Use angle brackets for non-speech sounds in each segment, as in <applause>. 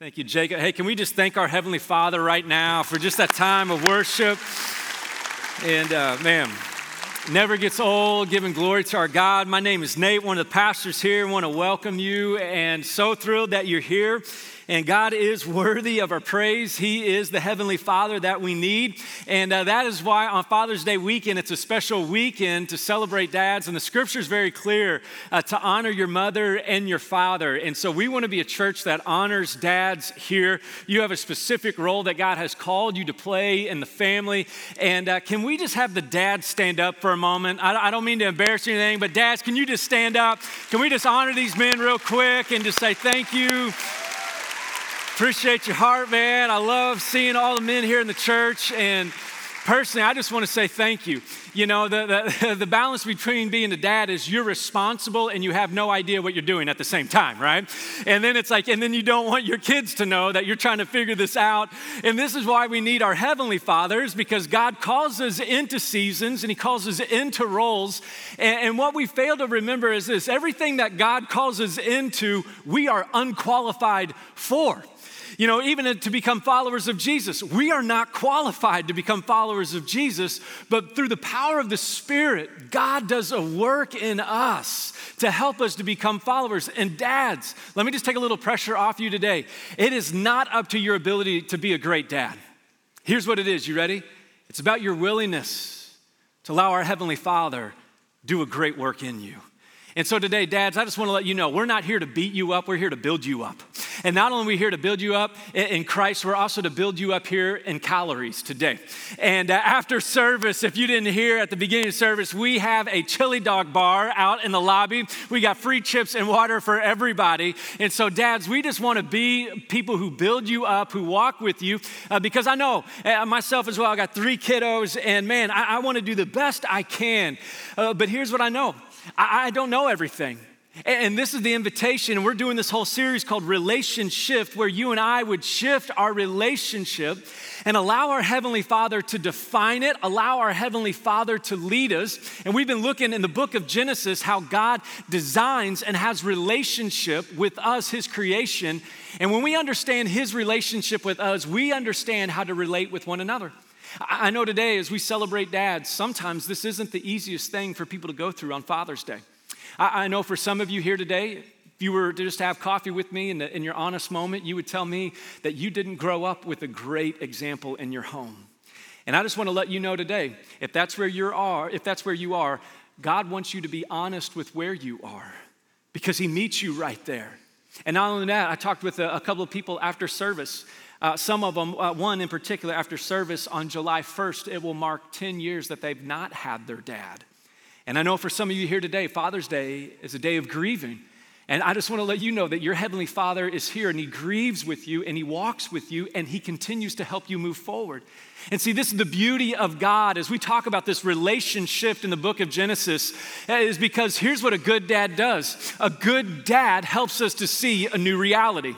Thank you, Jacob. Hey, can we just thank our Heavenly Father right now for just that time of worship? And uh, man, never gets old giving glory to our God. My name is Nate, one of the pastors here. I want to welcome you and so thrilled that you're here and God is worthy of our praise. He is the Heavenly Father that we need. And uh, that is why on Father's Day weekend, it's a special weekend to celebrate dads. And the scripture is very clear uh, to honor your mother and your father. And so we want to be a church that honors dads here. You have a specific role that God has called you to play in the family. And uh, can we just have the dads stand up for a moment? I, I don't mean to embarrass you anything, but dads, can you just stand up? Can we just honor these men real quick and just say thank you? Appreciate your heart, man. I love seeing all the men here in the church. And personally, I just want to say thank you. You know, the, the, <laughs> the, balance between being a dad is you're responsible and you have no idea what you're doing at the same time, right? And then it's like, and then you don't want your kids to know that you're trying to figure this out. And this is why we need our heavenly fathers because God calls us into seasons and He calls us into roles. And, and what we fail to remember is this everything that God calls us into, we are unqualified for. You know, even to become followers of Jesus, we are not qualified to become followers of Jesus, but through the power of the Spirit, God does a work in us to help us to become followers. And dads, let me just take a little pressure off you today. It is not up to your ability to be a great dad. Here's what it is. You ready? It's about your willingness to allow our Heavenly Father do a great work in you. And so today, dads, I just want to let you know we're not here to beat you up, we're here to build you up. And not only are we here to build you up in Christ, we're also to build you up here in calories today. And uh, after service, if you didn't hear at the beginning of service, we have a chili dog bar out in the lobby. We got free chips and water for everybody. And so, dads, we just want to be people who build you up, who walk with you, uh, because I know uh, myself as well, I got three kiddos, and man, I, I want to do the best I can. Uh, but here's what I know I, I don't know everything. And this is the invitation. And we're doing this whole series called Relation Shift, where you and I would shift our relationship and allow our Heavenly Father to define it, allow our Heavenly Father to lead us. And we've been looking in the book of Genesis how God designs and has relationship with us, His creation. And when we understand His relationship with us, we understand how to relate with one another. I know today, as we celebrate dads, sometimes this isn't the easiest thing for people to go through on Father's Day. I, know for some of you here today, if you were to just have coffee with me in, the, in your honest moment, you would tell me that you didn't grow up with a great example in your home. And I just want to let you know today, if that's where you are, if that's where you are, God wants you to be honest with where you are because He meets you right there. And not only that, I talked with a, a couple of people after service uh, some of them, uh, one in particular, after service on July 1st, it will mark 10 years that they've not had their dad. And I know for some of you here today, Father's Day is a day of grieving. And I just want to let you know that your Heavenly Father is here and He grieves with you and He walks with you and He continues to help you move forward. And see, this is the beauty of God as we talk about this relationship in the book of Genesis, is because here's what a good dad does a good dad helps us to see a new reality.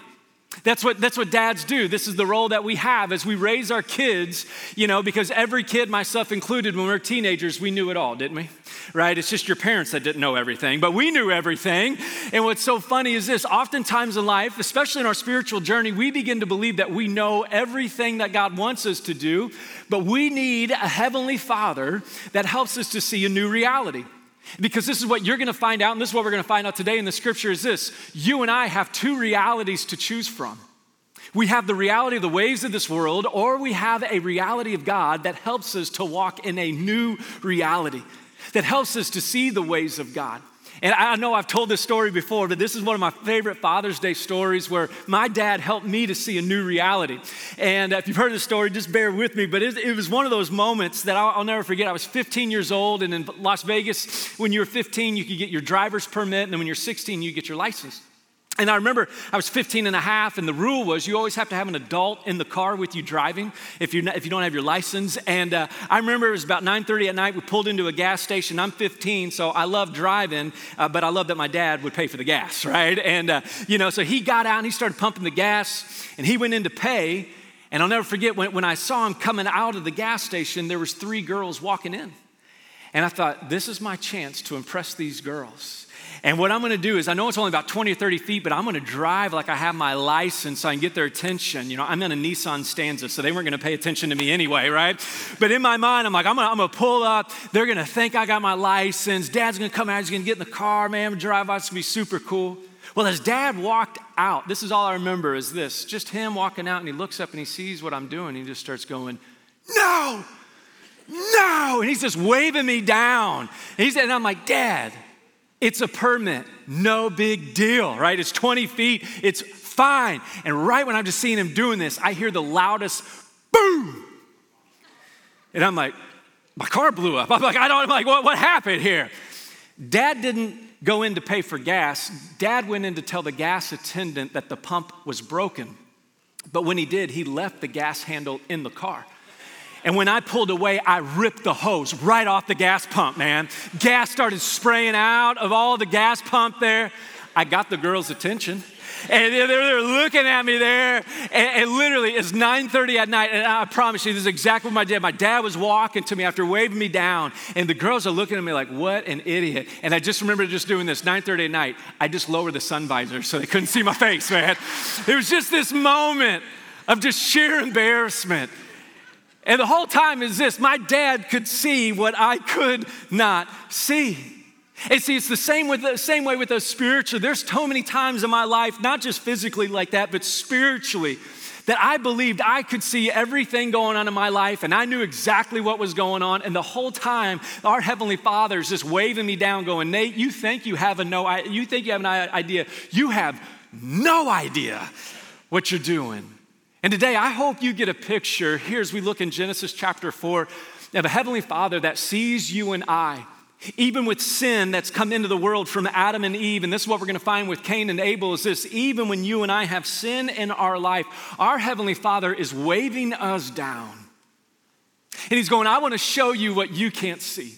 That's what, that's what dads do. This is the role that we have as we raise our kids, you know, because every kid, myself included, when we were teenagers, we knew it all, didn't we? Right? It's just your parents that didn't know everything, but we knew everything. And what's so funny is this oftentimes in life, especially in our spiritual journey, we begin to believe that we know everything that God wants us to do, but we need a heavenly father that helps us to see a new reality. Because this is what you're going to find out, and this is what we're going to find out today in the scripture is this you and I have two realities to choose from. We have the reality of the ways of this world, or we have a reality of God that helps us to walk in a new reality, that helps us to see the ways of God. And I know I've told this story before, but this is one of my favorite Father's Day stories where my dad helped me to see a new reality. And if you've heard the story, just bear with me. But it, it was one of those moments that I'll, I'll, never forget. I was 15 years old, and in Las Vegas, when you were 15, you could get your driver's permit, and then when you're 16, you get your license. And I remember I was 15 and a half, and the rule was you always have to have an adult in the car with you driving if, not, if you don't have your license. And uh, I remember it was about 9.30 at night. We pulled into a gas station. I'm 15, so I love driving, uh, but I love that my dad would pay for the gas, <laughs> right? And, uh, you know, so he got out and he started pumping the gas, and he went in to pay. And I'll never forget when, when I saw him coming out of the gas station, there was three girls walking in. And I thought, this is my chance to impress these girls. And what I'm gonna do is, I know it's only about 20 or 30 feet, but I'm gonna drive like I have my license so I can get their attention. You know, I'm in a Nissan Stanza, so they weren't gonna pay attention to me anyway, right? But in my mind, I'm like, I'm gonna, I'm gonna pull up. They're gonna think I got my license. Dad's gonna come out, he's gonna get in the car, man, drive out. It's gonna be super cool. Well, as dad walked out, this is all I remember is this just him walking out, and he looks up and he sees what I'm doing. He just starts going, No, no. And he's just waving me down. And, he's, and I'm like, Dad, it's a permit, no big deal, right? It's 20 feet, it's fine. And right when I'm just seeing him doing this, I hear the loudest boom. And I'm like, my car blew up. I'm like, I don't, I'm like, what, what happened here? Dad didn't go in to pay for gas. Dad went in to tell the gas attendant that the pump was broken. But when he did, he left the gas handle in the car. And when I pulled away, I ripped the hose right off the gas pump, man. Gas started spraying out of all the gas pump there. I got the girl's attention. And they're, they're looking at me there, and, and, literally it's 9:30 at night, and I promise you, this is exactly what my dad. My dad was walking to me after waving me down, and the girls are looking at me like, "What an idiot!" And I just remember just doing this 9:30 at night. I just lowered the sun visor so they couldn't see my face, man. It was just this moment of just sheer embarrassment. And the whole time is this my dad could see what I could not see. And see, it's the same, with, the same way with us spiritually. There's so many times in my life, not just physically like that, but spiritually, that I believed I could see everything going on in my life and I knew exactly what was going on. And the whole time, our Heavenly Father is just waving me down, going, Nate, you think you have a no you think you have an idea. You have no idea what you're doing. And today, I hope you get a picture here as we look in Genesis chapter 4 of a Heavenly Father that sees you and I. Even with sin that's come into the world from Adam and Eve, and this is what we're gonna find with Cain and Abel is this even when you and I have sin in our life, our Heavenly Father is waving us down. And He's going, I wanna show you what you can't see.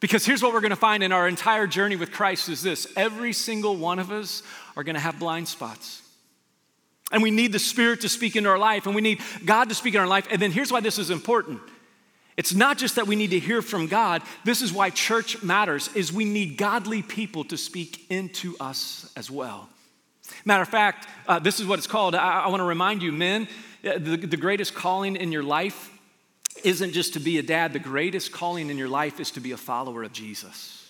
Because here's what we're gonna find in our entire journey with Christ is this every single one of us are gonna have blind spots. And we need the Spirit to speak into our life, and we need God to speak in our life. And then here's why this is important. It's not just that we need to hear from God. This is why church matters is we need godly people to speak into us as well. Matter of fact, uh, this is what it's called. I, I want to remind you, men, uh, the, the greatest calling in your life isn't just to be a dad. The greatest calling in your life is to be a follower of Jesus.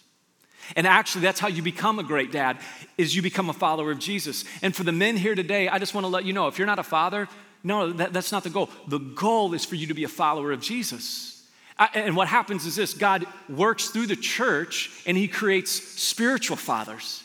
And actually, that's how you become a great dad, is you become a follower of Jesus. And for the men here today, I just want to let you know, if you're not a father, no, that, that's not the goal. The goal is for you to be a follower of Jesus. and what happens is this God works through the church and he creates spiritual fathers.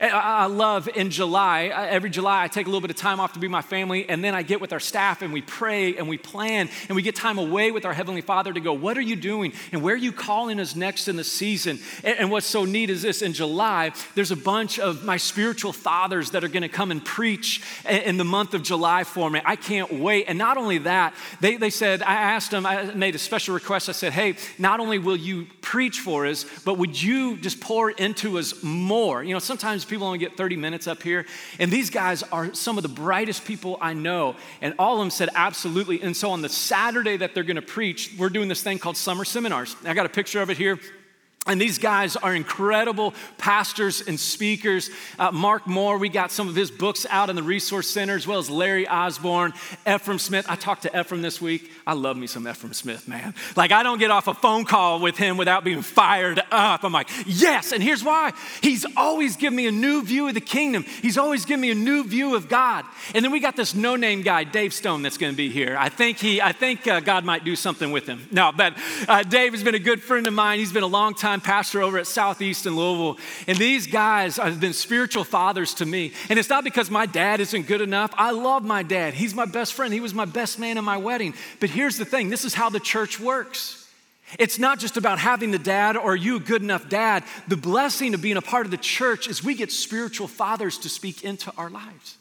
I love in July, every July, I take a little bit of time off to be my family, and then I get with our staff and we pray and we plan and we get time away with our Heavenly Father to go, What are you doing? And where are you calling us next in the season? And what's so neat is this in July, there's a bunch of my spiritual fathers that are gonna come and preach in the month of July for me. I can't wait. And not only that, they, they said, I asked them, I made a special request. I said, Hey, not only will you preach for us, but would you just pour into us more? You know, sometimes people only get 30 minutes up here. And these guys are some of the brightest people I know. And all of them said, absolutely. And so on the Saturday that they're going to preach, we're doing this thing called summer seminars. I got a picture of it here. And these guys are incredible pastors and speakers. Uh, Mark Moore, we got some of his books out in the Resource Center, as well as Larry Osborne, Efrem Smith. I talked to Efrem this week. I love me some Efrem Smith, man. Like, I don't get off a phone call with him without being fired up. I'm like, yes. And here's why He's always given me a new view of the kingdom, He's always given me a new view of God. And then we got this no name guy, Dave Stone, that's going to be here. I think, he, I think uh, God might do something with him. No, but uh, Dave has been a good friend of mine. He's been a long time time pastor over at Southeast in Louisville. And these guys have been spiritual fathers to me. And it's not because my dad isn't good enough. I love my dad. He's my best friend. He was my best man in my wedding. But here's the thing this is how the church works. It's not just about having the dad or you a good enough dad. The blessing of being a part of the church is we get spiritual fathers to speak into our lives.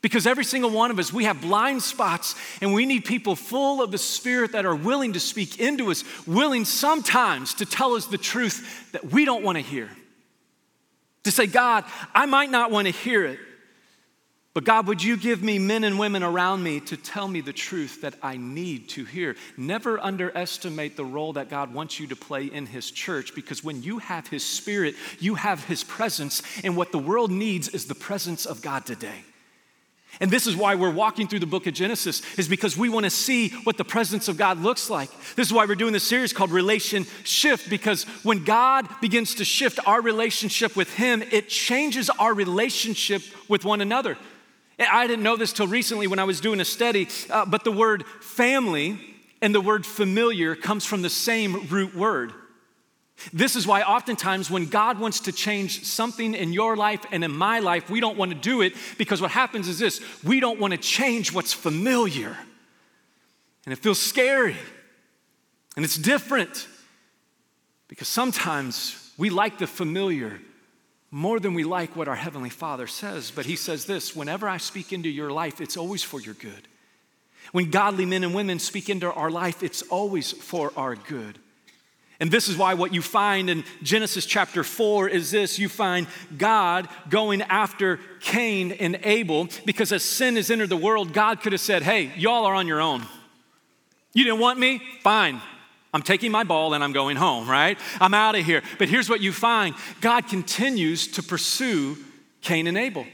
Because every single one of us, we have blind spots, and we need people full of the Spirit that are willing to speak into us, willing sometimes to tell us the truth that we don't want to hear. To say, God, I might not want to hear it, But God, would you give me men and women around me to tell me the truth that I need to hear? Never underestimate the role that God wants you to play in His church because when you have His Spirit, you have His presence, and what the world needs is the presence of God today. And this is why we're walking through the book of Genesis, is because we want to see what the presence of God looks like. This is why we're doing this series called Relation Shift, because when God begins to shift our relationship with Him, it changes our relationship with one another. I didn't know this till recently when I was doing a study, uh, but the word family and the word familiar comes from the same root word. This is why oftentimes when God wants to change something in your life and in my life, we don't want to do it because what happens is this we don't want to change what's familiar. And it feels scary and it's different because sometimes we like the familiar more than we like what our Heavenly Father says. But He says this whenever I speak into your life, it's always for your good. When godly men and women speak into our life, it's always for our good. And this is why what you find in Genesis chapter 4 is this you find God going after Cain and Abel because as sin has entered the world, God could have said, Hey, y'all are on your own. You didn't want me? Fine. I'm taking my ball and I'm going home, right? I'm out of here. But here's what you find God continues to pursue Cain and Abel.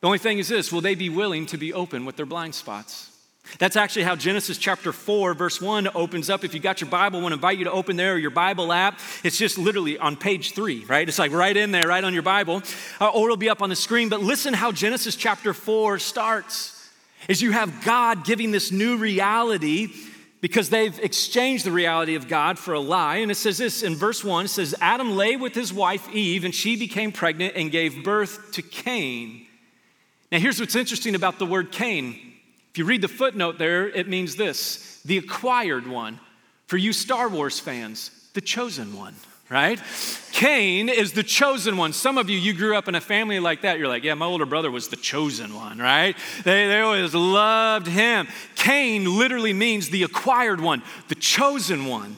The only thing is this will they be willing to be open with their blind spots? That's actually how Genesis chapter 4, verse 1 opens up. If you got your Bible, I want to invite you to open there or your Bible app. It's just literally on page 3, right? It's like right in there, right on your Bible, uh, or it'll be up on the screen. But listen how Genesis chapter 4 starts. Is you have God giving this new reality because they've exchanged the reality of God for a lie. And it says this in verse 1 it says, Adam lay with his wife Eve, and she became pregnant and gave birth to Cain. Now, here's what's interesting about the word Cain. If you read the footnote there, it means this the acquired one. For you Star Wars fans, the chosen one right? Cain is the chosen one. Some of you, you grew up in a family like that. You're like, yeah, my older brother was the chosen one, right? They, they always loved him. Cain literally means the acquired one, the chosen one.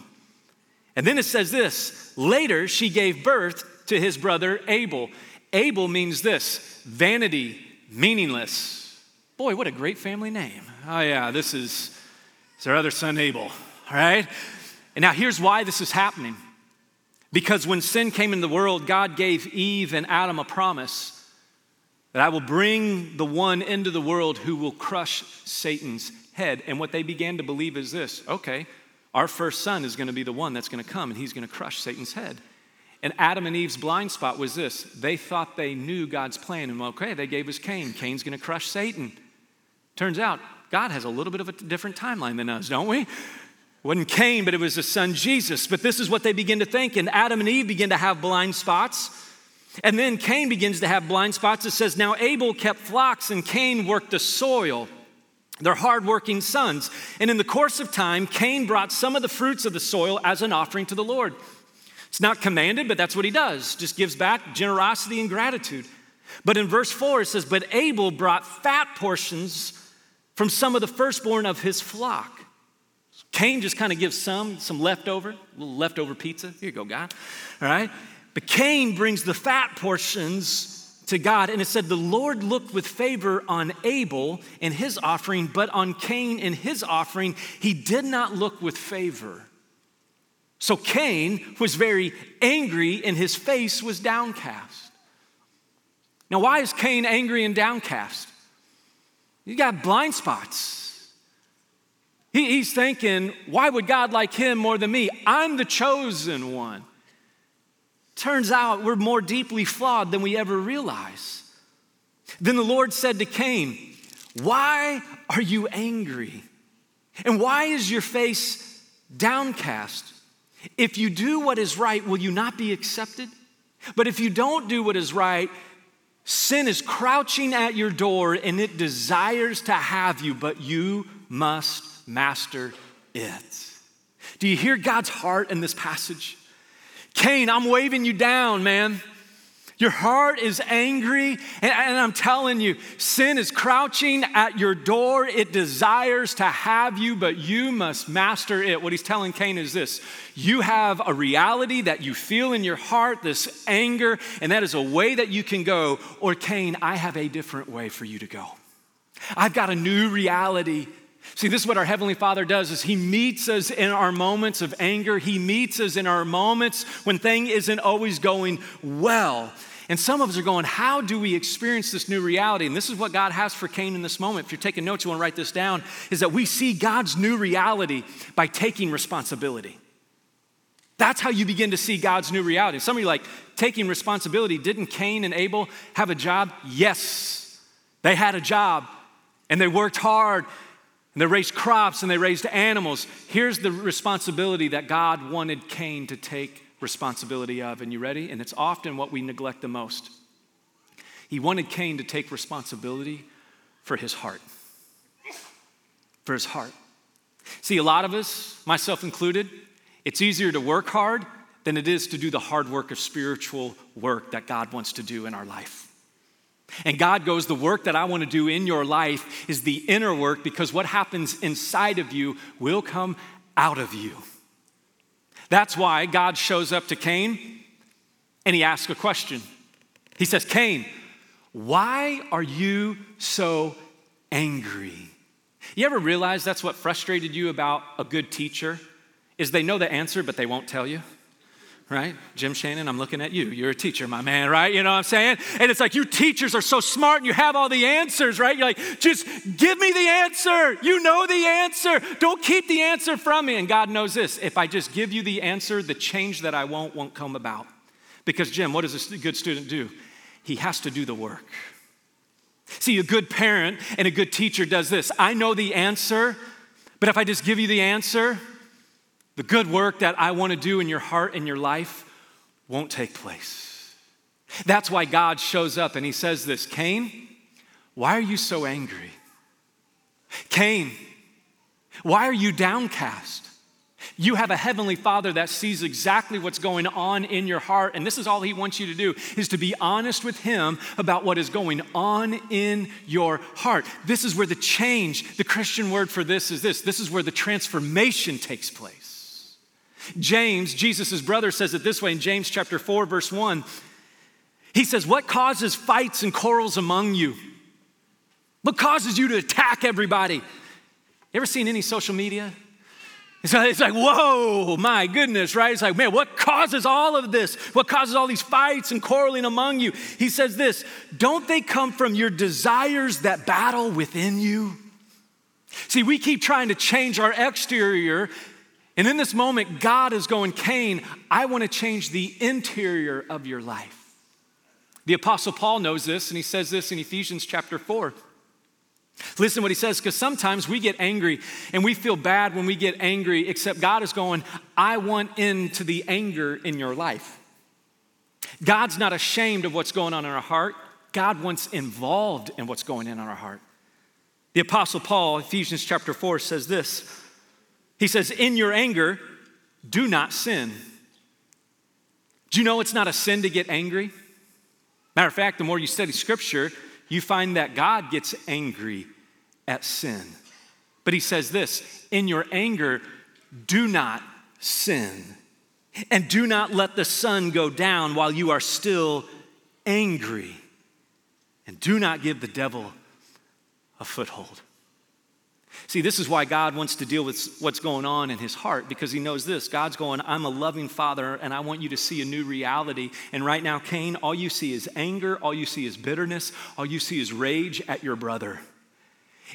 And then it says this later, she gave birth to his brother Abel. Abel means this vanity, meaningless. Boy, what a great family name. Oh, yeah, this is, it's our other son Abel, all right? And now here's why this is happening because when sin came into the world, God gave Eve and Adam a promise that I will bring the one into the world who will crush Satan's head. And what they began to believe is this okay, our first son is going to be the one that's going to come and he's going to crush Satan's head. And Adam and Eve's blind spot was this they thought they knew God's plan. And okay, they gave us Cain. Cain's going to crush Satan. Turns out, God has a little bit of a different timeline than us, don't we? It wasn't Cain, but it was the son Jesus. But this is what they begin to think. And Adam and Eve begin to have blind spots. And then Cain begins to have blind spots. It says, Now Abel kept flocks and Cain worked the soil. They're hardworking sons. And in the course of time, Cain brought some of the fruits of the soil as an offering to the Lord. It's not commanded, but that's what he does. Just gives back generosity and gratitude. But in verse 4, it says, But Abel brought fat portions from some of the firstborn of his flock. Cain just kind of gives some, some leftover, little leftover pizza. Here you go, God. All right? But Cain brings the fat portions to God, and it said, The Lord looked with favor on Abel and his offering, but on Cain and his offering, he did not look with favor. So Cain was very angry, and his face was downcast. Now, why is Cain angry and downcast? He got blind spots. He, he's thinking, why would God like him more than me? I'm the chosen one. Turns out we're more deeply flawed than we ever realize. Then the Lord said to Cain, Why are you angry? And why is your face downcast? If you do what is right, will you not be accepted? But if you don't do what is right, sin is crouching at your door and it desires to have you, but you must master it. Do you hear God's heart in this passage? Cain, I'm waving you down, man. Your heart is angry, and, and, I'm telling you, sin is crouching at your door. It desires to have you, but you must master it. What he's telling Cain is this you have a reality that you feel in your heart, this anger, and that is a way that you can go. Or, Cain, I have a different way for you to go. I've got a new reality See, this is what our Heavenly Father does is He meets us in our moments of anger. He meets us in our moments when thing isn't always going well. And some of us are going, how do we experience this new reality? And this is what God has for Cain in this moment. If you're taking notes, you want to write this down, is that we see God's new reality by taking responsibility. That's how you begin to see God's new reality. Some of you like, taking responsibility. Didn't Cain and Abel have a job? Yes, they had a job and they worked hard and they raised crops and they raised animals. Here's the responsibility that God wanted Cain to take responsibility of. And you ready? And it's often what we neglect the most. He wanted Cain to take responsibility for his heart. For his heart. See, a lot of us, myself included, it's easier to work hard than it is to do the hard work of spiritual work that God wants to do in our life. And God goes, The work that I want to do in your life is the inner work because what happens inside of you will come out of you. That's why God shows up to Cain and he asks a question. He says, Cain, why are you so angry? You ever realize that's what frustrated you about a good teacher? Is they know the answer, but they won't tell you? Right? Jim Shannon, I'm looking at you. You're a teacher, my man, right? You know what I'm saying? And it's like you teachers are so smart and you have all the answers, right? You're like, just give me the answer. You know the answer. Don't keep the answer from me. And God knows this. If I just give you the answer, the change that I want won't come about. Because, Jim, what does a good student do? He has to do the work. See, a good parent and a good teacher does this. I know the answer, but if I just give you the answer, the good work that I want to do in your heart and your life won't take place. That's why God shows up and he says this Cain, why are you so angry? Cain, why are you downcast? You have a heavenly father that sees exactly what's going on in your heart, and this is all he wants you to do is to be honest with him about what is going on in your heart. This is where the change, the Christian word for this is this this is where the transformation takes place. James, Jesus' brother, says it this way in James chapter 4, verse 1. He says, What causes fights and quarrels among you? What causes you to attack everybody? You ever seen any social media? It's like, it's like, whoa, my goodness, right? It's like, man, what causes all of this? What causes all these fights and quarreling among you? He says this Don't they come from your desires that battle within you? See, we keep trying to change our exterior and in this moment, God is going, Cain, I want to change the interior of your life. The Apostle Paul knows this, and he says this in Ephesians chapter 4. Listen what he says, because sometimes we get angry and we feel bad when we get angry, except God is going, I want into the anger in your life. God's not ashamed of what's going on in our heart. God wants involved in what's going on in our heart. The Apostle Paul, Ephesians chapter 4, says this he says, In your anger, do not sin. Do you know it's not a sin to get angry? Matter of fact, the more you study scripture, you find that God gets angry at sin. But he says this in your anger, do not sin. And do not let the sun go down while you are still angry. And do not give the devil a foothold. See, this is why God wants to deal with what's going on in his heart because he knows this. God's going, I'm a loving father and I want you to see a new reality. And right now, Cain, all you see is anger, all you see is bitterness, all you see is rage at your brother.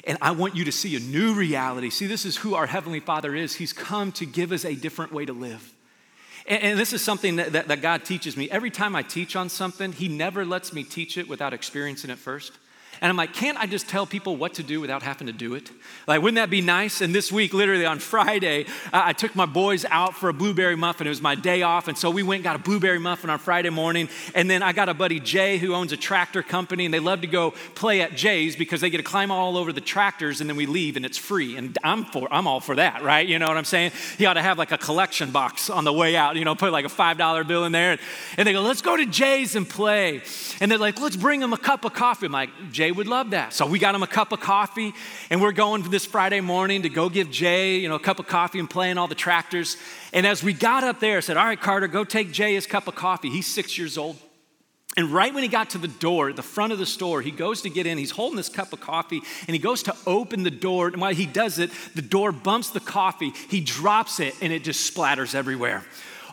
And I want you to see a new reality. See, this is who our Heavenly Father is. He's come to give us a different way to live. And, and this is something that, that, that God teaches me. Every time I teach on something, He never lets me teach it without experiencing it first. And I'm like, can't I just tell people what to do without having to do it? Like, wouldn't that be nice? And this week, literally on Friday, I took my boys out for a blueberry muffin. It was my day off. And so we went and got a blueberry muffin on Friday morning. And then I got a buddy, Jay, who owns a tractor company. And they love to go play at Jay's because they get to climb all over the tractors and then we leave and it's free. And I'm, for, I'm all for that, right? You know what I'm saying? He ought to have like a collection box on the way out, you know, put like a $5 bill in there. And they go, let's go to Jay's and play. And they're like, let's bring him a cup of coffee. I'm like, Jay would love that. So we got him a cup of coffee, and we're going this Friday morning to go give Jay, you know, a cup of coffee and playing all the tractors. And as we got up there, I said, All right, Carter, go take Jay his cup of coffee. He's six years old. And right when he got to the door, the front of the store, he goes to get in. He's holding this cup of coffee and he goes to open the door. And while he does it, the door bumps the coffee. He drops it and it just splatters everywhere.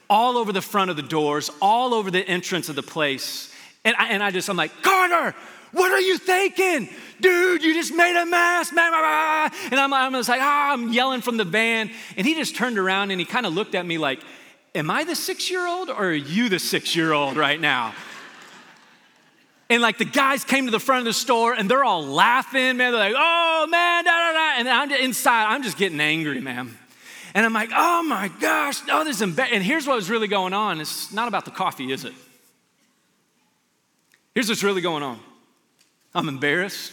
All over the front of the doors, all over the entrance of the place. And I, and I just, I'm like, Carter, what are you thinking? Dude, you just made a mess. Man, and I'm, I'm just like, ah, I'm yelling from the van. And he just turned around and he kind of looked at me like, Am I the six year old or are you the six year old right now? And like the guys came to the front of the store and they're all laughing, man. They're like, oh man, da da da. And I'm inside, I'm just getting angry, man. And I'm like, oh my gosh, oh, this is embarrassing. And here's what was really going on. It's not about the coffee, is it? Here's what's really going on. I'm embarrassed.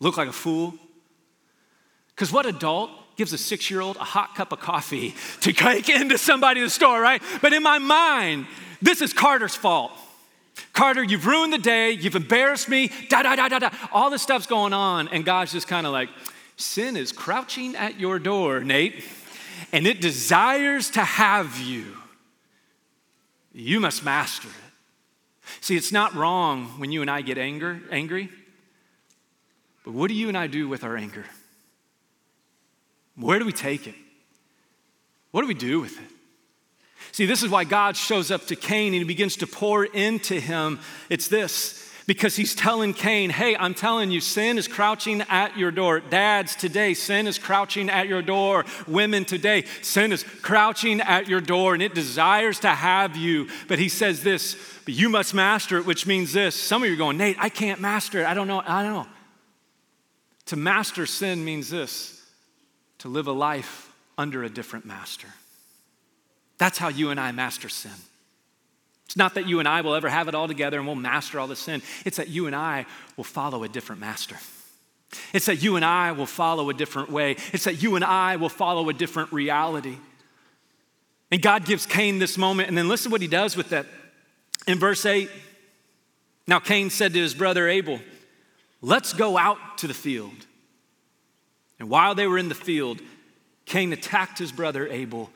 Look like a fool. Because what adult gives a six year old a hot cup of coffee to take into somebody in the store, right? But in my mind, this is Carter's fault. Carter, you've ruined the day, you've embarrassed me, da da da da da. All this stuff's going on, and God's just kind of like, sin is crouching at your door, Nate, and it desires to have you. You must master it. See, it's not wrong when you and I get anger, angry, but what do you and I do with our anger? Where do we take it? What do we do with it? See, this is why God shows up to Cain and he begins to pour into him. It's this because he's telling Cain, hey, I'm telling you, sin is crouching at your door. Dads, today, sin is crouching at your door. Women, today, sin is crouching at your door and it desires to have you. But he says this, but you must master it, which means this. Some of you are going, Nate, I can't master it. I don't know. I don't know. To master sin means this to live a life under a different master. That's how you and I master sin. It's not that you and I will ever have it all together and we'll master all the sin. It's that you and I will follow a different master. It's that you and I will follow a different way. It's that you and I will follow a different reality. And God gives Cain this moment, and then listen what he does with that. In verse 8, now Cain said to his brother Abel, Let's go out to the field. And while they were in the field, Cain attacked his brother Abel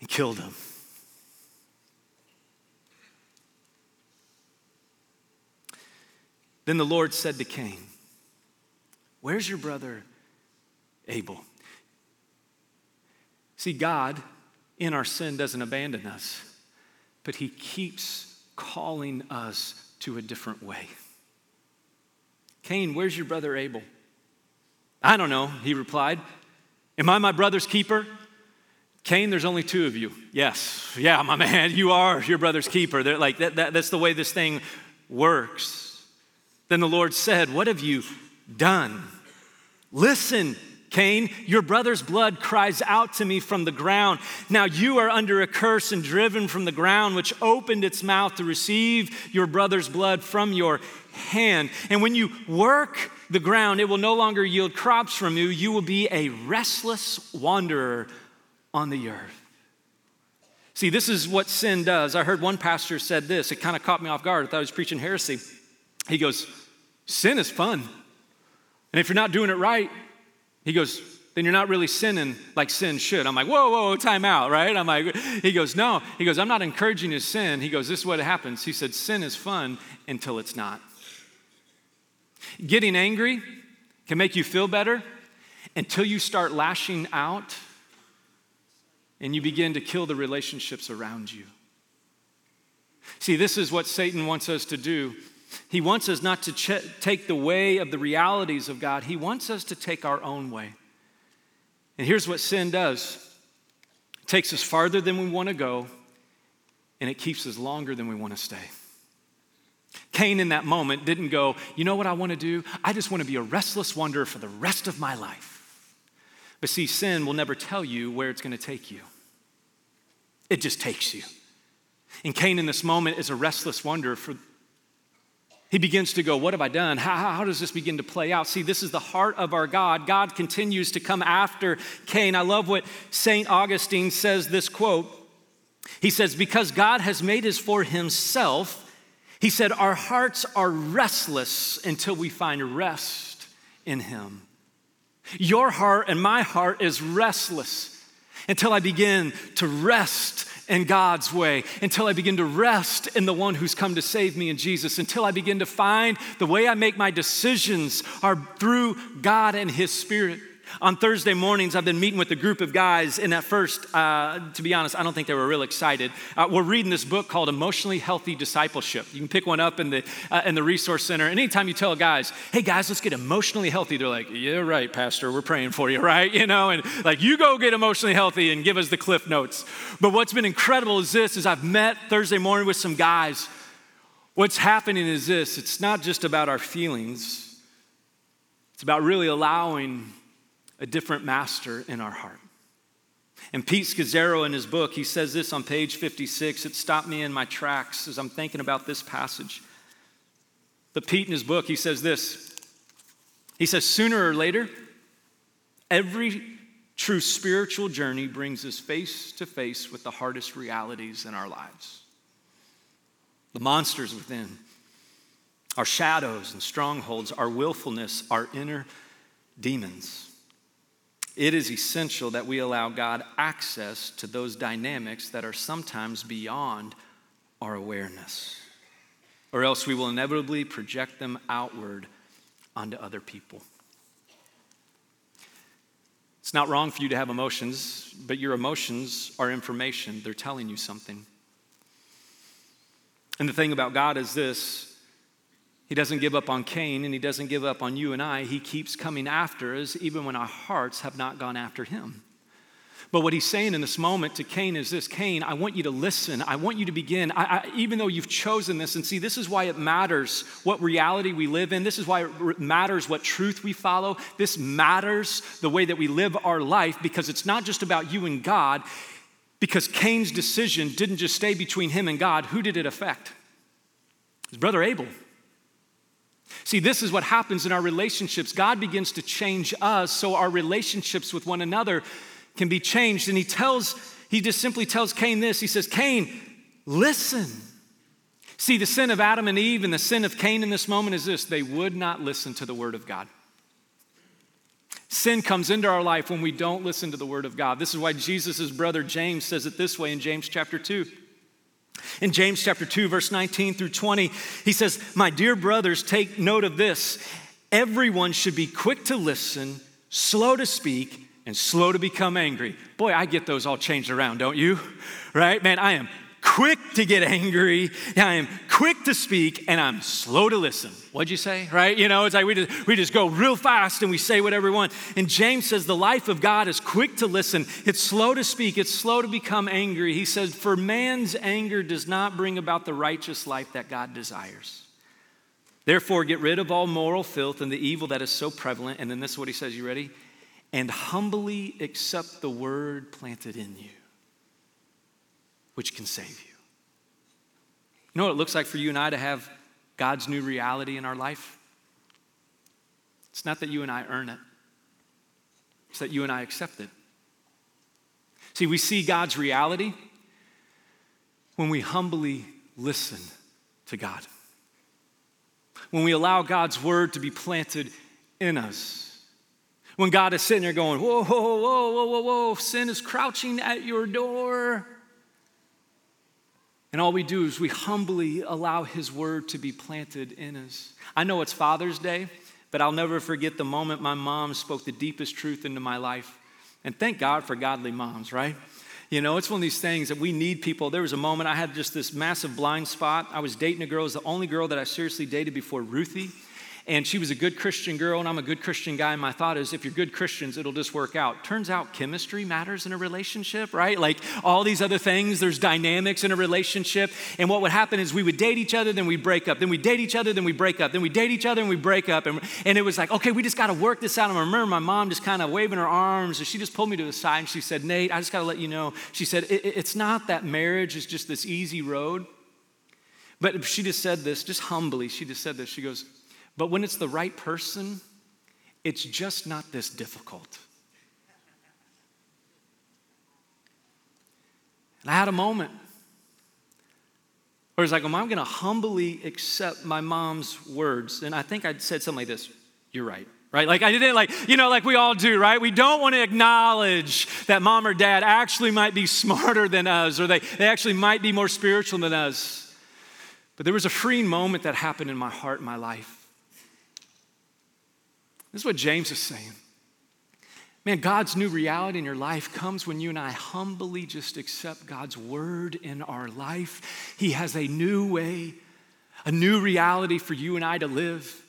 and killed him. Then the Lord said to Cain, Where's your brother Abel? See, God in our sin doesn't abandon us, but he keeps calling us to a different way. Cain, where's your brother Abel? I don't know, he replied. Am I my brother's keeper? Cain, there's only two of you. Yes, yeah, my man, you are your brother's keeper. They're like that, that, that's the way this thing works. Then the Lord said, What have you done? Listen, Cain, your brother's blood cries out to me from the ground. Now you are under a curse and driven from the ground, which opened its mouth to receive your brother's blood from your hand. And when you work the ground, it will no longer yield crops from you. You will be a restless wanderer on the earth. See, this is what sin does. I heard one pastor said this. It kind of caught me off guard. I thought he was preaching heresy. He goes, Sin is fun. And if you're not doing it right, he goes, then you're not really sinning like sin should. I'm like, whoa, whoa, time out, right? I'm like, he goes, no. He goes, I'm not encouraging to sin. He goes, this is what happens. He said, sin is fun until it's not. Getting angry can make you feel better until you start lashing out and you begin to kill the relationships around you. See, this is what Satan wants us to do. He wants us not to ch- take the way of the realities of God, he wants us to take our own way. And here's what sin does it takes us farther than we want to go, and it keeps us longer than we want to stay. Cain, in that moment, didn't go, You know what I want to do? I just want to be a restless wanderer for the rest of my life. But see, sin will never tell you where it's going to take you, it just takes you. And Cain, in this moment, is a restless wanderer for. He begins to go, What have I done? How, how does this begin to play out? See, this is the heart of our God. God continues to come after Cain. I love what St. Augustine says this quote. He says, Because God has made us for himself, he said, Our hearts are restless until we find rest in Him. Your heart and my heart is restless until I begin to rest in God's way, until I begin to rest in the one who's come to save me in Jesus, until I begin to find the way I make my decisions are through God and His Spirit. On Thursday mornings, I've been meeting with a group of guys, and at first, uh, to be honest, I don't think they were real excited. Uh, we're reading this book called Emotionally Healthy Discipleship. You can pick one up in the, uh, in the Resource Center. And anytime you tell guys, hey guys, let's get emotionally healthy, they're like, yeah, right, Pastor, we're praying for you, <laughs> right? You know, and like, you go get emotionally healthy and give us the cliff notes. But what's been incredible is this, is I've met Thursday morning with some guys. What's happening is this, it's not just about our feelings, it's about really allowing a different master in our heart. And Pete Scazzero, in his book, he says this on page 56. It stopped me in my tracks as I'm thinking about this passage. But Pete, in his book, he says this He says, Sooner or later, every true spiritual journey brings us face to face with the hardest realities in our lives. The monsters within, our shadows and strongholds, our willfulness, our inner demons. It is essential that we allow God access to those dynamics that are sometimes beyond our awareness, or else we will inevitably project them outward onto other people. It's not wrong for you to have emotions, but your emotions are information. They're telling you something. And the thing about God is this he doesn't give up on Cain and he doesn't give up on you and I. He keeps coming after us even when our hearts have not gone after him. But what he's saying in this moment to Cain is this Cain, I want you to listen. I want you to begin. I, I, even though you've chosen this, and see, this is why it matters what reality we live in. This is why it matters what truth we follow. This matters the way that we live our life because it's not just about you and God. Because Cain's decision didn't just stay between him and God, who did it affect? His brother Abel. See, this is what happens in our relationships. God begins to change us so our relationships with one another can be changed. And he tells, he just simply tells Cain this He says, Cain, listen. See, the sin of Adam and Eve and the sin of Cain in this moment is this they would not listen to the word of God. Sin comes into our life when we don't listen to the word of God. This is why Jesus' brother James says it this way in James chapter 2. In James chapter 2, verse 19 through 20, he says, My dear brothers, take note of this. Everyone should be quick to listen, slow to speak, and slow to become angry. Boy, I get those all changed around, don't you? Right? Man, I am quick to get angry, I am quick to speak, and I'm slow to listen. What'd you say? Right? You know, it's like we just, we just go real fast and we say whatever we want. And James says the life of God is quick to listen, it's slow to speak, it's slow to become angry. He says, For man's anger does not bring about the righteous life that God desires. Therefore, get rid of all moral filth and the evil that is so prevalent. And then this is what he says. You ready? And humbly accept the word planted in you which can save you. You know what it looks like for you and I to have God's new reality in our life? It's not that you and I earn it, it's that you and I accept it. See, we see God's reality when we humbly listen to God. When we allow God's word to be planted in us. When God is sitting there going, whoa, whoa, whoa, whoa, whoa, whoa, sin is crouching at your door. And all we do is we humbly allow His word to be planted in us. I know it's Father's Day, but I'll never forget the moment my mom spoke the deepest truth into my life. And thank God for godly moms, right? You know, it's one of these things that we need people. There was a moment I had just this massive blind spot. I was dating a girl, it was the only girl that I seriously dated before Ruthie. And she was a good Christian girl, and I'm a good Christian guy. And my thought is, if you're good Christians, it'll just work out. Turns out chemistry matters in a relationship, right? Like all these other things, there's dynamics in a relationship. And what would happen is we would date each other, then we break up. Then we date each other, then we break up. Then we date each other, and we break up. And, and it was like, okay, we just got to work this out. And I remember my mom just kind of waving her arms, and she just pulled me to the side and she said, Nate, I just got to let you know. She said, it's not that marriage is just this easy road. But she just said this, just humbly, she just said this. She goes, but when it's the right person, it's just not this difficult. And I had a moment where it's like, well, I'm going to humbly accept my mom's words. And I think I said something like this You're right. Right? Like, I didn't, like, you know, like we all do, right? We don't want to acknowledge that mom or dad actually might be smarter than us or they, they actually might be more spiritual than us. But there was a freeing moment that happened in my heart and my life. This is what James is saying. Man, God's new reality in your life comes when you and I humbly just accept God's word in our life. He has a new way, a new reality for you and I to live.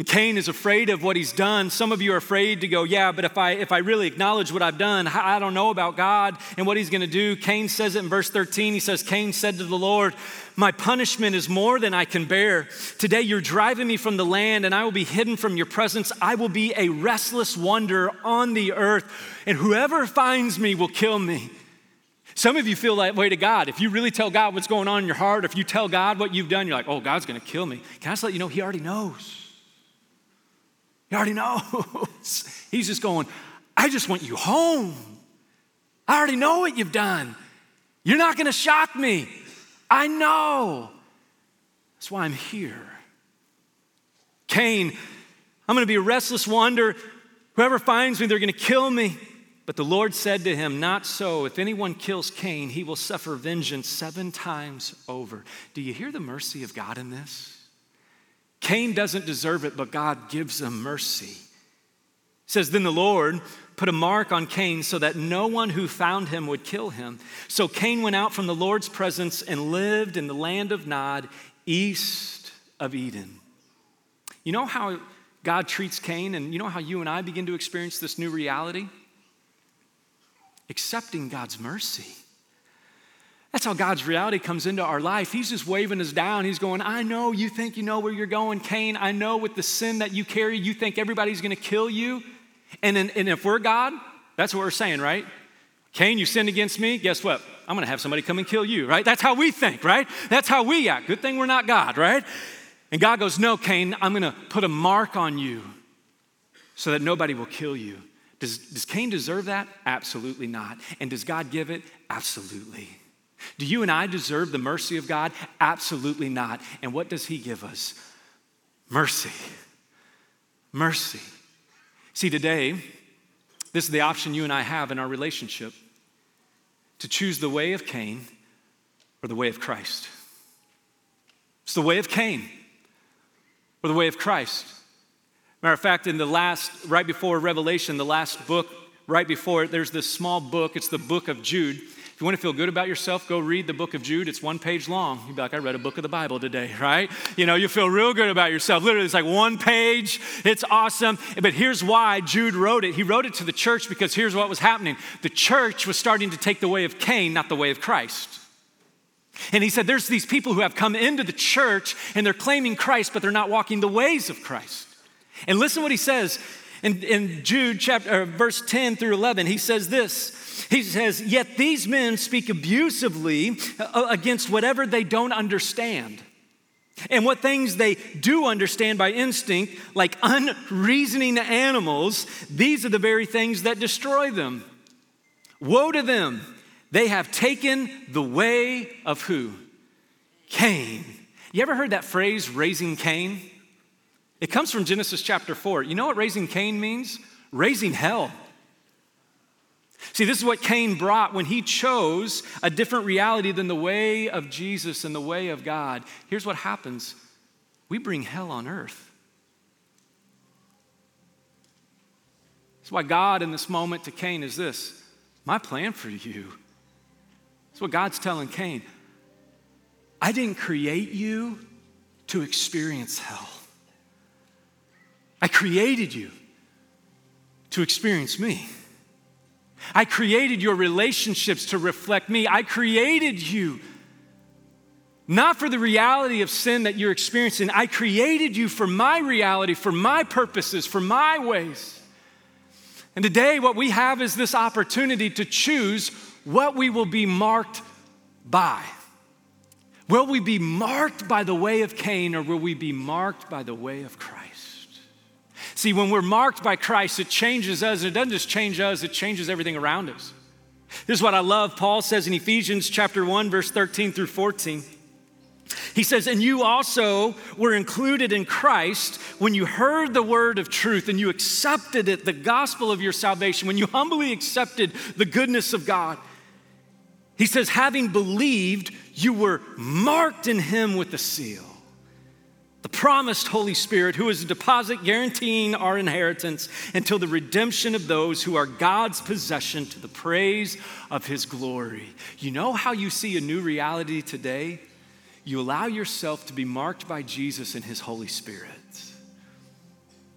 And Cain is afraid of what he's done. Some of you are afraid to go, yeah, but if I if I really acknowledge what I've done, I don't know about God and what he's going to do. Cain says it in verse 13. He says, Cain said to the Lord, "My punishment is more than I can bear. Today you're driving me from the land and I will be hidden from your presence. I will be a restless wonder on the earth, and whoever finds me will kill me." Some of you feel that way to God. If you really tell God what's going on in your heart, if you tell God what you've done, you're like, "Oh, God's going to kill me." Can I just let you know he already knows? He already knows. <laughs> He's just going, I just want you home. I already know what you've done. You're not going to shock me. I know. That's why I'm here. Cain, I'm going to be a restless wonder. Whoever finds me, they're going to kill me. But the Lord said to him, Not so. If anyone kills Cain, he will suffer vengeance seven times over. Do you hear the mercy of God in this? Cain doesn't deserve it, but God gives him mercy. It says, Then the Lord put a mark on Cain so that no one who found him would kill him. So Cain went out from the Lord's presence and lived in the land of Nod, east of Eden. You know how God treats Cain, and you know how you and I begin to experience this new reality? Accepting God's mercy. That's how God's reality comes into our life. He's just waving us down. He's going, I know you think you know where you're going, Cain. I know with the sin that you carry, you think everybody's going to kill you. And, and if we're God, that's what we're saying, right? Cain, you sinned against me. Guess what? I'm going to have somebody come and kill you, right? That's how we think, right? That's how we act. Good thing we're not God, right? And God goes, No, Cain, I'm going to put a mark on you so that nobody will kill you. Does, does Cain deserve that? Absolutely not. And does God give it? Absolutely. Do you and I deserve the mercy of God? Absolutely not. And what does He give us? Mercy. Mercy. See, today, this is the option you and I have in our relationship to choose the way of Cain or the way of Christ. It's the way of Cain or the way of Christ. Matter of fact, in the last, right before Revelation, the last book, right before it, there's this small book. It's the book of Jude you want to feel good about yourself, go read the book of Jude. It's one page long. You'd be like, I read a book of the Bible today, <laughs> right? You know, you feel real good about yourself. Literally, it's like one page. It's awesome. But here's why Jude wrote it. He wrote it to the church because here's what was happening the church was starting to take the way of Cain, not the way of Christ. And he said, There's these people who have come into the church and they're claiming Christ, but they're not walking the ways of Christ. And listen what he says in, in Jude chapter, verse 10 through 11. He says this. He says, Yet these men speak abusively uh, against whatever they don't understand. And what things they do understand by instinct, like unreasoning animals, these are the very things that destroy them. Woe to them! They have taken the way of who? Cain. You ever heard that phrase, raising Cain? It comes from Genesis chapter 4. You know what raising Cain means? Raising hell. See, this is what Cain brought when he chose a different reality than the way of Jesus and the way of God. Here's what happens we bring hell on earth. That's why God, in this moment to Cain, is this my plan for you. That's what God's telling Cain. I didn't create you to experience hell. I created you to experience me. I created your relationships to reflect me. I created you not for the reality of sin that you're experiencing. I created you for my reality, for my purposes, for my ways. And today, what we have is this opportunity to choose what we will be marked by. Will we be marked by the way of Cain or will we be marked by the way of Christ? See, when we're marked by Christ, it changes us. and It doesn't just change us, it changes everything around us. This is what I love. Paul says in Ephesians chapter 1, verse 13 through 14. He says, And you also were included in Christ when you heard the word of truth and you accepted it, the gospel of your salvation, when you humbly accepted the goodness of God. He says, Having believed, you were marked in him with the seal the promised Holy Spirit, who is a deposit guaranteeing our inheritance until the redemption of those who are God's possession to the praise of His glory. You know how you see a new reality today? You allow yourself to be marked by Jesus and His Holy Spirit.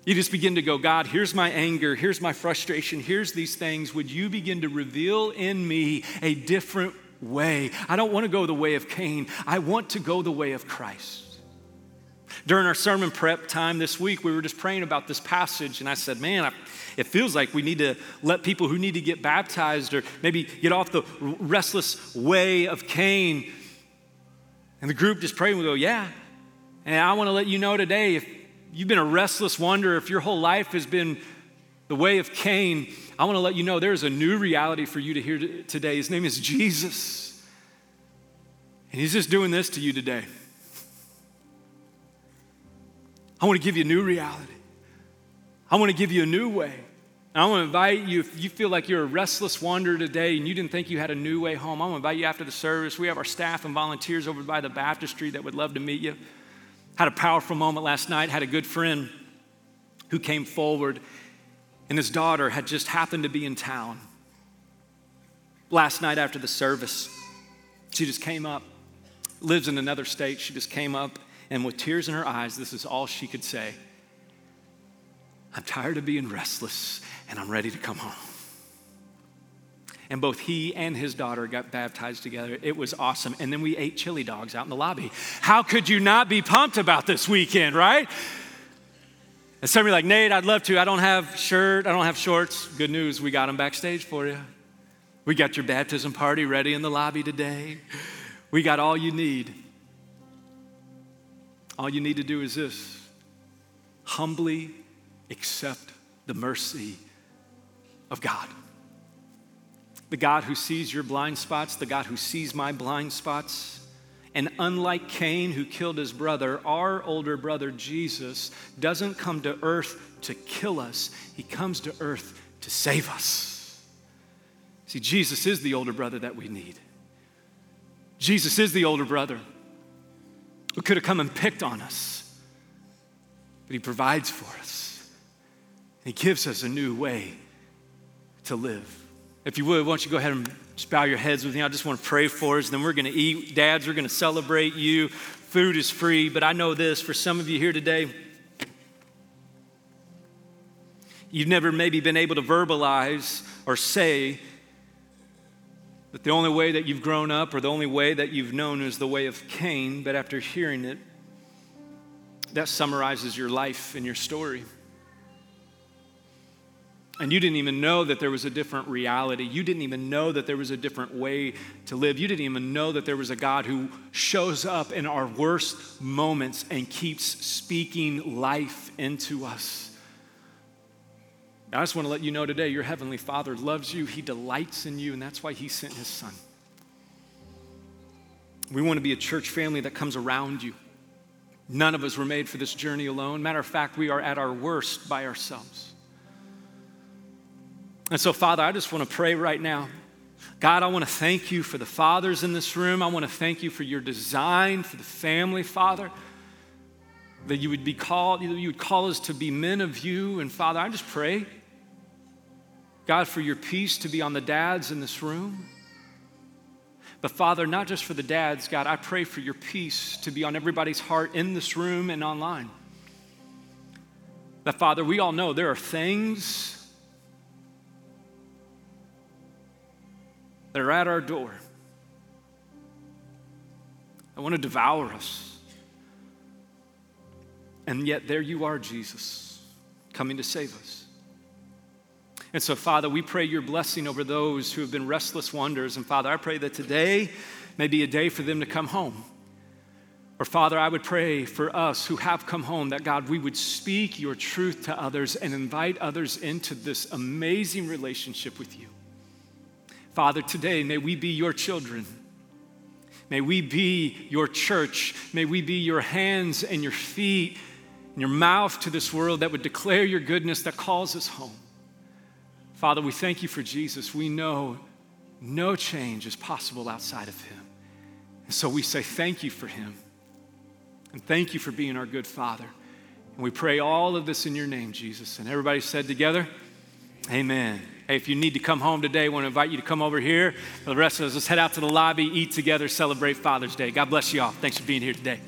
You just begin to go, God, here's my anger, here's my frustration, here's these things. Would you begin to reveal in me a different way? I don't want to go the way of Cain, I want to go the way of Christ. During our sermon prep time this week, we were just praying about this passage, and I said, Man, I, it feels like we need to let people who need to get baptized or maybe get off the restless way of Cain. And the group just prayed and we go, Yeah. And I want to let you know today if you've been a restless wanderer, if your whole life has been the way of Cain, I want to let you know there's a new reality for you to hear today. His name is Jesus. And he's just doing this to you today. I want to give you a new reality. I want to give you a new way. And I want to invite you, if you feel like you're a restless wanderer today and you didn't think you had a new way home, I want to invite you after the service. We have our staff and volunteers over by the baptistry that would love to meet you. Had a powerful moment last night, had a good friend who came forward, and his daughter had just happened to be in town. Last night after the service, she just came up, lives in another state. She just came up and with tears in her eyes, this is all she could say I'm tired of being restless and I'm ready to come home. And both he and his daughter got baptized together. It was awesome. And then we ate chili dogs out in the lobby. How could you not be pumped about this weekend, right? And some of you like, Nate, I'd love to. I don't have shirt, I don't have shorts. Good news, we got them backstage for you. We got your baptism party ready in the lobby today. We got all you need. All you need to do is this humbly accept the mercy of God. The God who sees your blind spots, the God who sees my blind spots. And unlike Cain, who killed his brother, our older brother Jesus doesn't come to earth to kill us, he comes to earth to save us. See, Jesus is the older brother that we need. Jesus is the older brother who could have come and picked on us. But He provides for us. He gives us a new way to live. If you would, why don't you go ahead and just bow your heads with me? I just want to pray for us, and then we're going to eat. Dads, we're going to celebrate you. Food is free, but I know this for some of you here today, you've never maybe been able to verbalize or say that the only way that you've grown up or the only way that you've known is the way of Cain, but after hearing it, that summarizes your life and your story. And you didn't even know that there was a different reality. You didn't even know that there was a different way to live. You didn't even know that there was a God who shows up in our worst moments and keeps speaking life into us. I just want to let you know today your Heavenly Father loves you, He delights in you, and that's why He sent His Son. We want to be a church family that comes around you. None of us were made for this journey alone. Matter of fact, we are at our worst by ourselves. And so, Father, I just want to pray right now. God, I want to thank you for the fathers in this room. I want to thank you for your design for the family, Father that you would be called, you would call us to be men of you. And Father, I just pray God, for your peace to be on the dads in this room. But Father, not just for the dads, God, I pray for your peace to be on everybody's heart in this room and online. That, Father, we all know there are things that are at our door that want to devour us. And yet, there you are, Jesus, coming to save us. And so, Father, we pray your blessing over those who have been restless wonders. And Father, I pray that today may be a day for them to come home. Or, Father, I would pray for us who have come home that, God, we would speak your truth to others and invite others into this amazing relationship with you. Father, today may we be your children. May we be your church. May we be your hands and your feet and your mouth to this world that would declare your goodness that calls us home. Father, we thank you for Jesus. We know no change is possible outside of him. And so we say thank you for him. And thank you for being our good Father. And we pray all of this in your name, Jesus. And everybody said together, Amen. Hey, if you need to come home today, I want to invite you to come over here. The rest of us, let's head out to the lobby, eat together, celebrate Father's Day. God bless you all. Thanks for being here today.